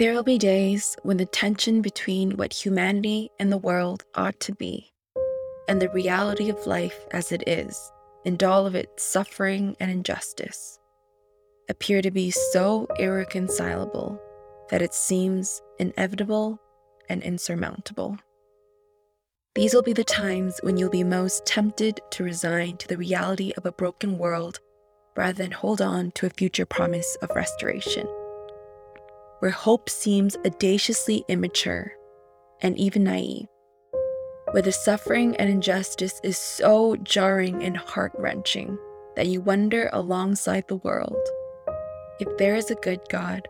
There will be days when the tension between what humanity and the world ought to be and the reality of life as it is, and all of its suffering and injustice, appear to be so irreconcilable that it seems inevitable and insurmountable. These will be the times when you'll be most tempted to resign to the reality of a broken world rather than hold on to a future promise of restoration. Where hope seems audaciously immature and even naive, where the suffering and injustice is so jarring and heart wrenching that you wonder alongside the world if there is a good God,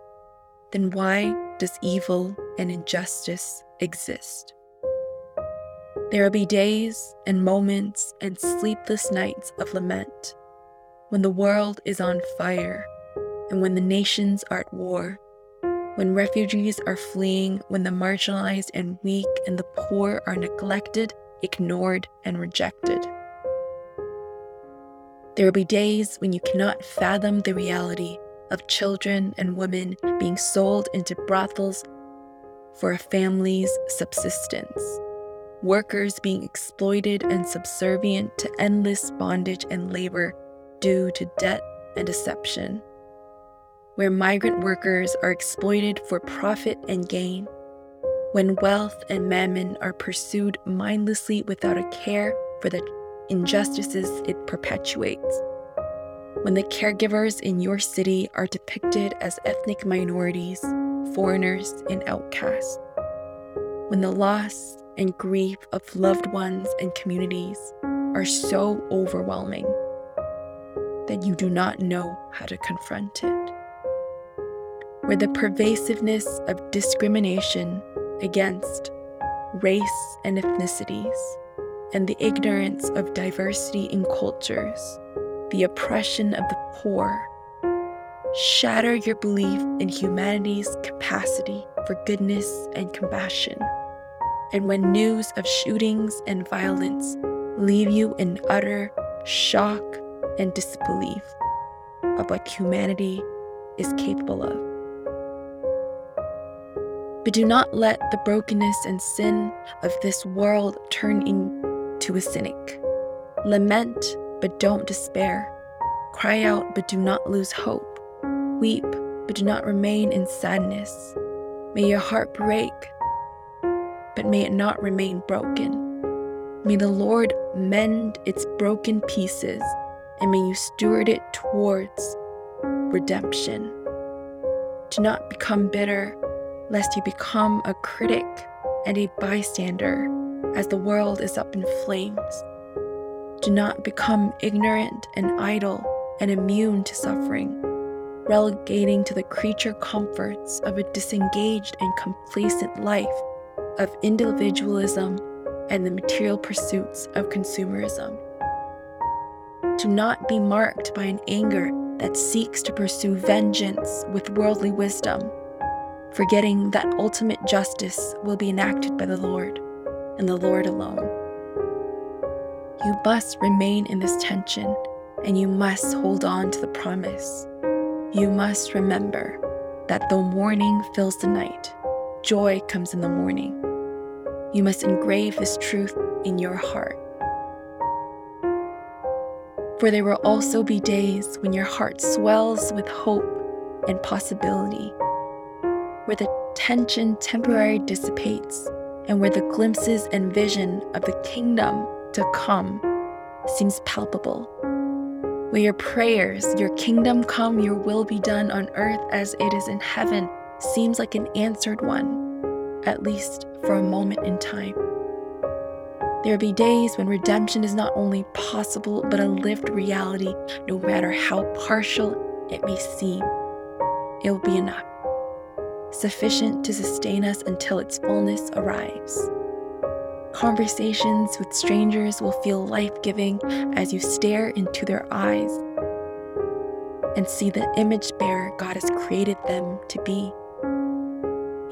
then why does evil and injustice exist? There will be days and moments and sleepless nights of lament when the world is on fire and when the nations are at war when refugees are fleeing, when the marginalized and weak and the poor are neglected, ignored, and rejected. There will be days when you cannot fathom the reality of children and women being sold into brothels for a family's subsistence, workers being exploited and subservient to endless bondage and labor due to debt and deception where migrant workers are exploited for profit and gain, when wealth and mammon are pursued mindlessly without a care for the injustices it perpetuates, when the caregivers in your city are depicted as ethnic minorities, foreigners, and outcasts, when the loss and grief of loved ones and communities are so overwhelming that you do not know how to confront it where the pervasiveness of discrimination against race and ethnicities, and the ignorance of diversity in cultures, the oppression of the poor, shatter your belief in humanity's capacity for goodness and compassion. And when news of shootings and violence leave you in utter shock and disbelief of what humanity is capable of. Do not let the brokenness and sin of this world turn into a cynic. Lament, but don't despair. Cry out, but do not lose hope. Weep, but do not remain in sadness. May your heart break, but may it not remain broken. May the Lord mend its broken pieces, and may you steward it towards redemption. Do not become bitter lest you become a critic and a bystander as the world is up in flames. Do not become ignorant and idle and immune to suffering, relegating to the creature comforts of a disengaged and complacent life of individualism and the material pursuits of consumerism. Do not be marked by an anger that seeks to pursue vengeance with worldly wisdom forgetting that ultimate justice will be enacted by the Lord and the Lord alone. You must remain in this tension and you must hold on to the promise. You must remember that though mourning fills the night, joy comes in the morning. You must engrave this truth in your heart. For there will also be days when your heart swells with hope and possibility where the tension temporarily dissipates and where the glimpses and vision of the kingdom to come seems palpable. Where your prayers, your kingdom come, your will be done on earth as it is in heaven, seems like an answered one, at least for a moment in time. There will be days when redemption is not only possible, but a lived reality, no matter how partial it may seem. It will be enough sufficient to sustain us until its fullness arrives. Conversations with strangers will feel life giving as you stare into their eyes and see the image bearer God has created them to be.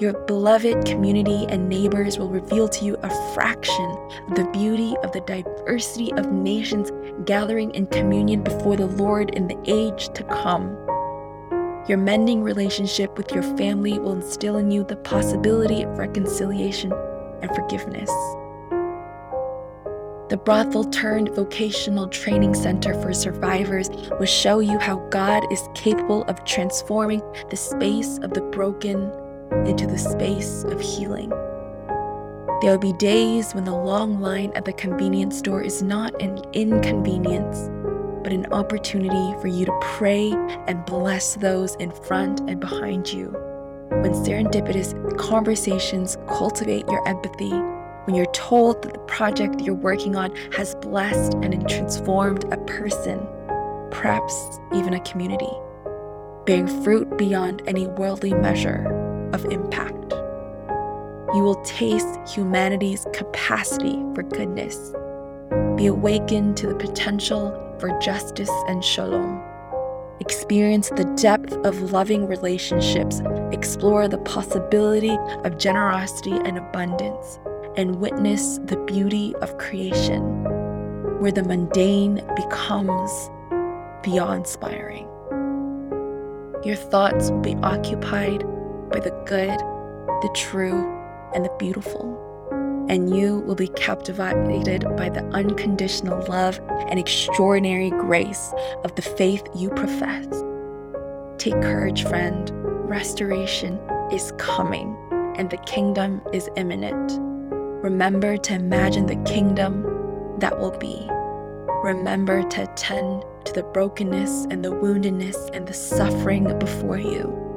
Your beloved community and neighbors will reveal to you a fraction of the beauty of the diversity of nations gathering in communion before the Lord in the age to come. Your mending relationship with your family will instill in you the possibility of reconciliation and forgiveness. The brothel turned vocational training center for survivors will show you how God is capable of transforming the space of the broken into the space of healing. There will be days when the long line at the convenience store is not an inconvenience, but an opportunity for you to pray and bless those in front and behind you. When serendipitous conversations cultivate your empathy when you're told that the project you're working on has blessed and transformed a person, perhaps even a community, bearing fruit beyond any worldly measure of impact. You will taste humanity's capacity for goodness, be awakened to the potential for justice and shalom. Experience the depth of loving relationships, explore the possibility of generosity and abundance, and witness the beauty of creation, where the mundane becomes the awe inspiring. Your thoughts will be occupied by the good, the true, and the beautiful, and you will be captivated by the unconditional love and extraordinary grace of the faith you profess. Take courage, friend. Restoration is coming, and the kingdom is imminent. Remember to imagine the kingdom that will be. Remember to attend to the brokenness and the woundedness and the suffering before you.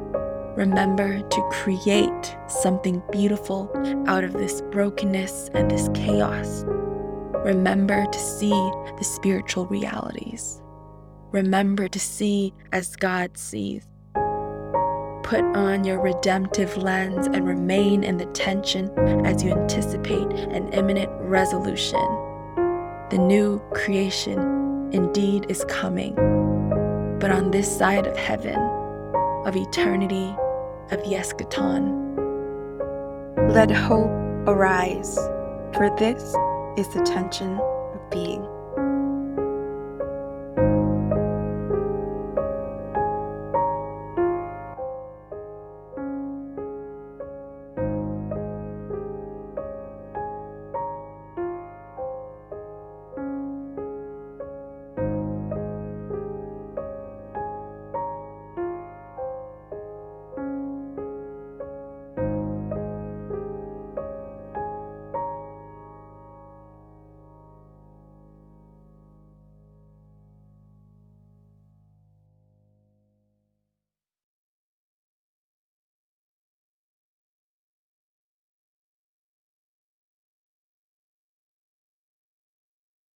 Remember to create something beautiful out of this brokenness and this chaos. Remember to see the spiritual realities. Remember to see as God sees put on your redemptive lens and remain in the tension as you anticipate an imminent resolution. The new creation indeed is coming, but on this side of heaven, of eternity, of the eschaton. Let hope arise, for this is the tension of being.